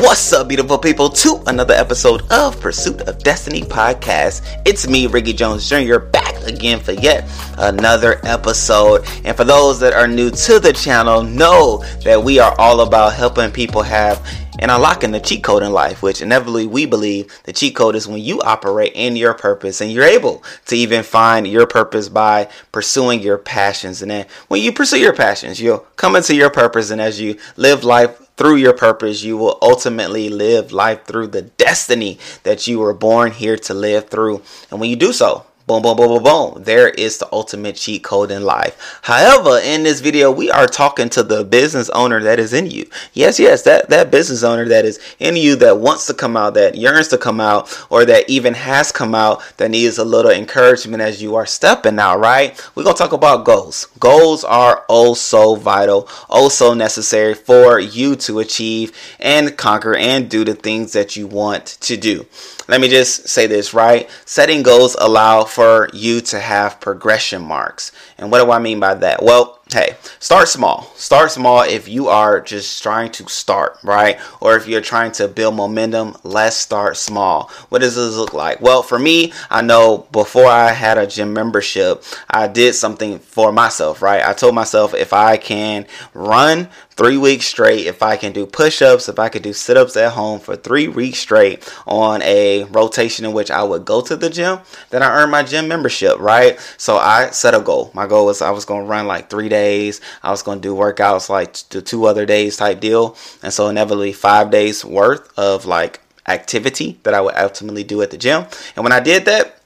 What's up, beautiful people, to another episode of Pursuit of Destiny podcast. It's me, Ricky Jones Jr., back again for yet another episode. And for those that are new to the channel, know that we are all about helping people have and unlocking the cheat code in life, which inevitably we believe the cheat code is when you operate in your purpose and you're able to even find your purpose by pursuing your passions. And then when you pursue your passions, you'll come into your purpose, and as you live life through your purpose, you will ultimately live life through the destiny that you were born here to live through. And when you do so, boom, boom, boom, boom, boom. There is the ultimate cheat code in life. However, in this video, we are talking to the business owner that is in you. Yes, yes, that, that business owner that is in you that wants to come out, that yearns to come out, or that even has come out, that needs a little encouragement as you are stepping out, right? We're going to talk about goals. Goals are oh so vital, oh so necessary for you to achieve and conquer and do the things that you want to do. Let me just say this, right? Setting goals allow for you to have progression marks. And what do I mean by that? Well, hey, start small. Start small if you are just trying to start, right? Or if you're trying to build momentum, let's start small. What does this look like? Well, for me, I know before I had a gym membership, I did something for myself, right? I told myself if I can run three weeks straight, if I can do push ups, if I could do sit ups at home for three weeks straight on a rotation in which I would go to the gym, then I earned my gym membership, right? So I set a goal. My goal was I was going to run like three days days. I was going to do workouts like the two other days type deal. And so inevitably five days worth of like activity that I would ultimately do at the gym. And when I did that,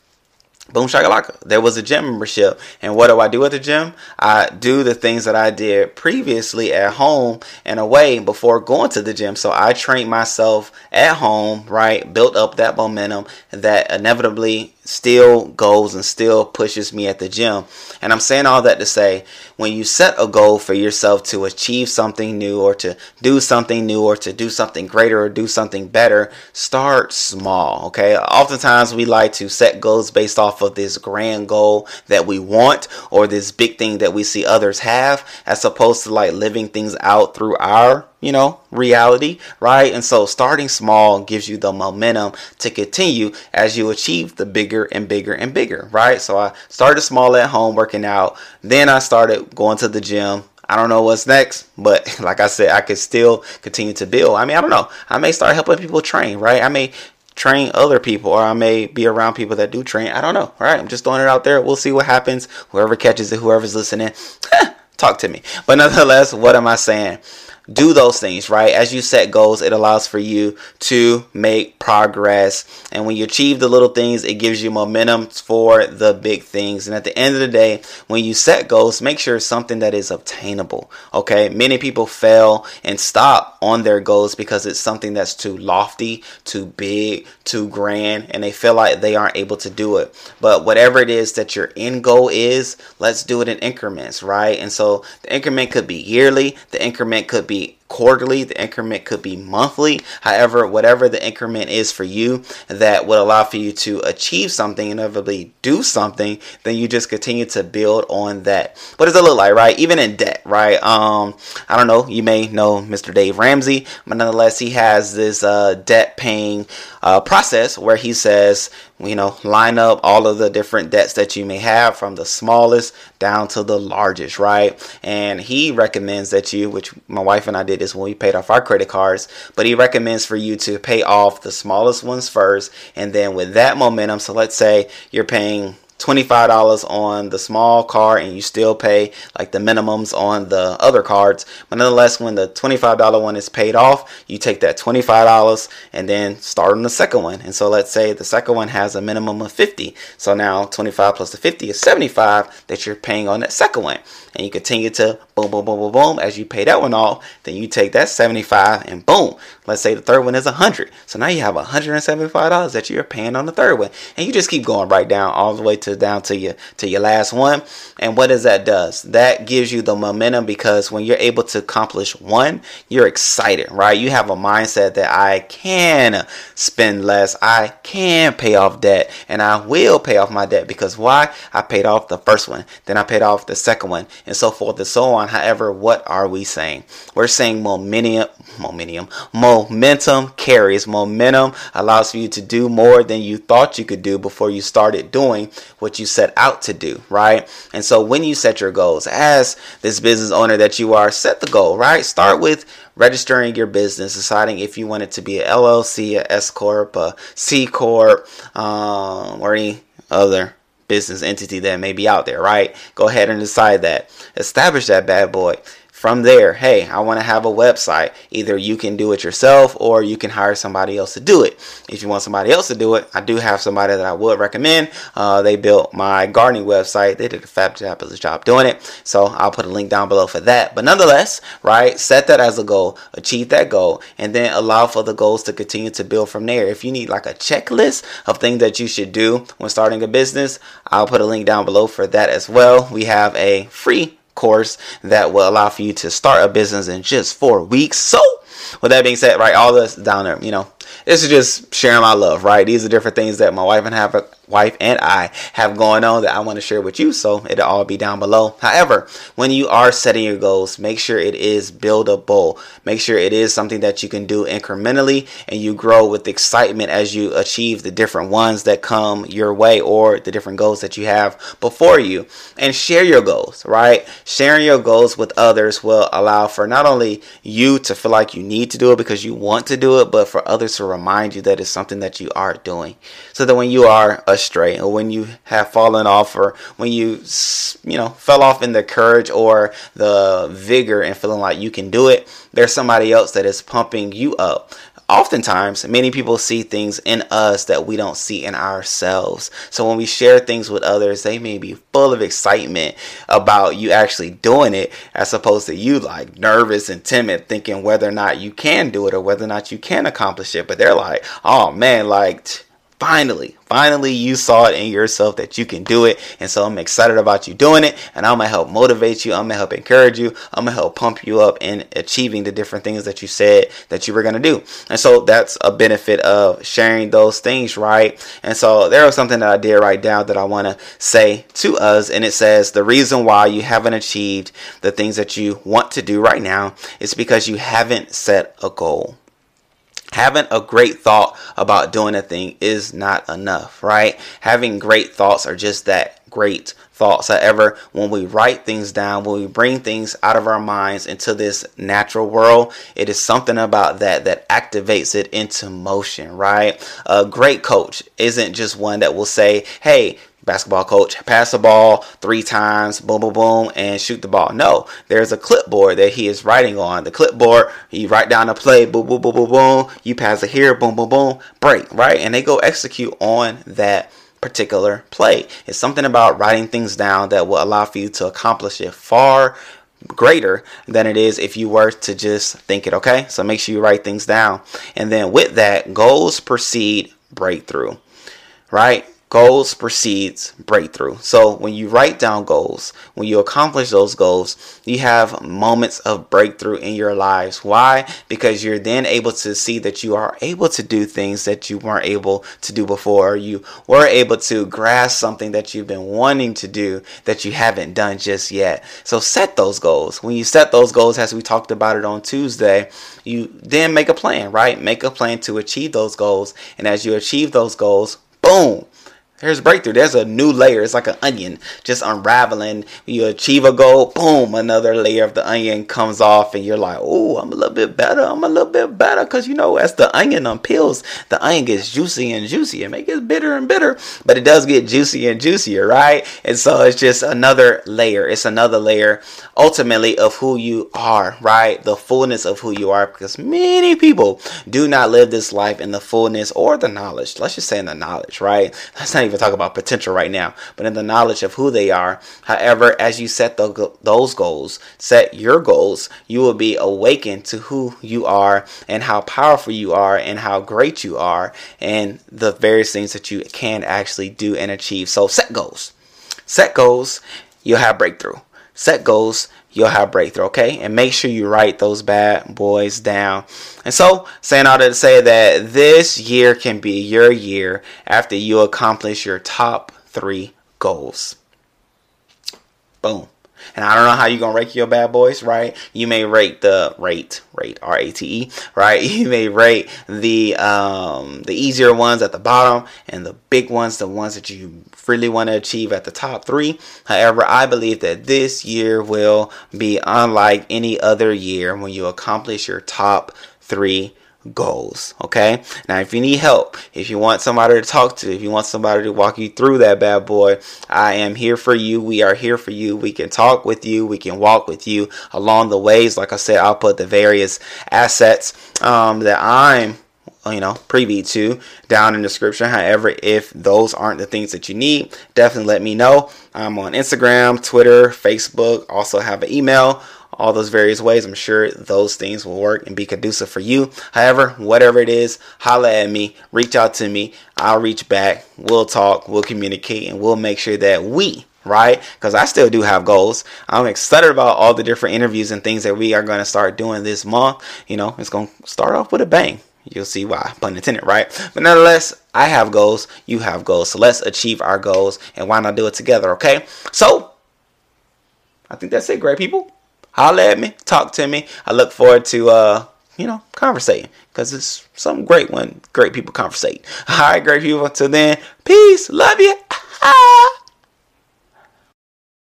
Boom shakalaka. There was a gym membership. And what do I do at the gym? I do the things that I did previously at home and away before going to the gym. So I trained myself at home, right? Built up that momentum that inevitably still goes and still pushes me at the gym. And I'm saying all that to say when you set a goal for yourself to achieve something new or to do something new or to do something greater or do something better, start small. Okay. Oftentimes we like to set goals based off of this grand goal that we want or this big thing that we see others have as opposed to like living things out through our you know, reality, right? And so starting small gives you the momentum to continue as you achieve the bigger and bigger and bigger, right? So I started small at home working out. Then I started going to the gym. I don't know what's next, but like I said, I could still continue to build. I mean, I don't know. I may start helping people train, right? I may train other people or I may be around people that do train. I don't know. All right, I'm just throwing it out there. We'll see what happens. Whoever catches it, whoever's listening, talk to me. But nonetheless, what am I saying? Do those things, right? As you set goals, it allows for you to make progress. And when you achieve the little things, it gives you momentum for the big things. And at the end of the day, when you set goals, make sure it's something that is obtainable. Okay. Many people fail and stop on their goals because it's something that's too lofty, too big, too grand, and they feel like they aren't able to do it. But whatever it is that your end goal is, let's do it in increments, right? And so the increment could be yearly, the increment could be be quarterly, the increment could be monthly. However, whatever the increment is for you that would allow for you to achieve something, inevitably do something, then you just continue to build on that. What does it look like, right? Even in debt, right? Um, I don't know, you may know Mr. Dave Ramsey, but nonetheless, he has this uh, debt paying uh, process where he says, you know, line up all of the different debts that you may have from the smallest down to the largest, right? And he recommends that you, which my wife and I did this when we paid off our credit cards, but he recommends for you to pay off the smallest ones first. And then with that momentum, so let's say you're paying $25 on the small card and you still pay like the minimums on the other cards. But nonetheless, when the $25 one is paid off, you take that $25 and then start on the second one. And so let's say the second one has a minimum of 50. So now 25 plus the 50 is 75 that you're paying on that second one. And you continue to boom, boom, boom, boom, boom. As you pay that one off, then you take that 75 and boom. Let's say the third one is 100. So now you have $175 that you're paying on the third one. And you just keep going right down all the way to down to your to your last one. And what does that does? That gives you the momentum because when you're able to accomplish one, you're excited, right? You have a mindset that I can spend less, I can pay off debt, and I will pay off my debt because why? I paid off the first one, then I paid off the second one, and so forth and so on. However, what are we saying? We're saying momentum, momentum, momentum carries. Momentum allows for you to do more than you thought you could do before you started doing what you set out to do, right? And so when you set your goals, as this business owner that you are, set the goal, right? Start with registering your business, deciding if you want it to be a LLC, a S corp, a C corp, um, or any other business entity that may be out there, right? Go ahead and decide that. Establish that bad boy from there, hey, I want to have a website. Either you can do it yourself or you can hire somebody else to do it. If you want somebody else to do it, I do have somebody that I would recommend. Uh, they built my gardening website. They did a fab job as a job doing it. So I'll put a link down below for that. But nonetheless, right, set that as a goal, achieve that goal, and then allow for the goals to continue to build from there. If you need like a checklist of things that you should do when starting a business, I'll put a link down below for that as well. We have a free course that will allow for you to start a business in just four weeks. So, with that being said, right, all this down there, you know, this is just sharing my love, right? These are different things that my wife and have wife and I have going on that I want to share with you. So it'll all be down below. However, when you are setting your goals, make sure it is buildable. Make sure it is something that you can do incrementally and you grow with excitement as you achieve the different ones that come your way or the different goals that you have before you. And share your goals, right? Sharing your goals with others will allow for not only you to feel like you need to do it because you want to do it, but for others to remind you that it's something that you are doing. So that when you are astray or when you have fallen off or when you you know fell off in the courage or the vigor and feeling like you can do it there's somebody else that is pumping you up oftentimes many people see things in us that we don't see in ourselves. So when we share things with others they may be full of excitement about you actually doing it as opposed to you like nervous and timid thinking whether or not you can do it or whether or not you can accomplish it. But they're like oh man like finally, finally you saw it in yourself that you can do it. And so I'm excited about you doing it. And I'm going to help motivate you. I'm going to help encourage you. I'm going to help pump you up in achieving the different things that you said that you were going to do. And so that's a benefit of sharing those things, right? And so there was something that I did write down that I want to say to us. And it says the reason why you haven't achieved the things that you want to do right now is because you haven't set a goal having a great thought about doing a thing is not enough, right? Having great thoughts are just that great thoughts. However, when we write things down, when we bring things out of our minds into this natural world, it is something about that that activates it into motion, right? A great coach isn't just one that will say, hey, basketball coach pass the ball three times boom boom boom and shoot the ball. No there's a clipboard that he is writing on. The clipboard you write down a play boom boom boom boom boom. You pass it here boom boom boom break right? And they go execute on that particular play. It's something about writing things down that will allow for you to accomplish it far greater than it is if you were to just think it okay? So make sure you write things down. And then with that goals precede breakthrough right Goals precedes breakthrough. So when you write down goals, when you accomplish those goals, you have moments of breakthrough in your lives. Why? Because you're then able to see that you are able to do things that you weren't able to do before. You were able to grasp something that you've been wanting to do that you haven't done just yet. So set those goals. When you set those goals, as we talked about it on Tuesday, you then make a plan, right? Make a plan to achieve those goals. And as you achieve those goals, boom there's breakthrough. There's a new layer. It's like an onion just unraveling. You achieve a goal, boom, another layer of the onion comes off, and you're like, oh, I'm a little bit better. I'm a little bit better. Because, you know, as the onion unpeels, the onion gets juicy and juicy. It may get bitter and bitter, but it does get juicy and juicier, right? And so it's just another layer. It's another layer ultimately of who you are, right? The fullness of who you are. Because many people do not live this life in the fullness or the knowledge. Let's just say in the knowledge, right? Let's not even even talk about potential right now, but in the knowledge of who they are. However, as you set the, those goals, set your goals, you will be awakened to who you are and how powerful you are and how great you are and the various things that you can actually do and achieve. So set goals. Set goals, you'll have breakthrough. Set goals, you'll have breakthrough, okay? And make sure you write those bad boys down. And so, saying all that to say that this year can be your year after you accomplish your top three goals. Boom. And I don't know how you're gonna rate your bad boys, right? You may rate the rate, rate R A T E, right? You may rate the um the easier ones at the bottom and the big ones, the ones that you really want to achieve at the top three. However, I believe that this year will be unlike any other year when you accomplish your top three goals. Okay. Now, if you need help, if you want somebody to talk to, if you want somebody to walk you through that bad boy, I am here for you. We are here for you. We can talk with you. We can walk with you along the ways. Like I said, I'll put the various assets um, that I'm you know privy to down in the description however if those aren't the things that you need definitely let me know i'm on instagram twitter facebook also have an email all those various ways. I'm sure those things will work and be conducive for you. However, whatever it is, holla at me, reach out to me. I'll reach back. We'll talk, we'll communicate, and we'll make sure that we right? Because I still do have goals. I'm excited about all the different interviews and things that we are going to start doing this month. You know, it's going to start off with a bang. You'll see why, pun intended, right? But nonetheless, I have goals, you have goals. So let's achieve our goals and why not do it together, okay? So, I think that's it, great people holler at me, talk to me. I look forward to uh, you know, conversating because it's something great when great people conversate. All right, great people. Until then, peace, love you.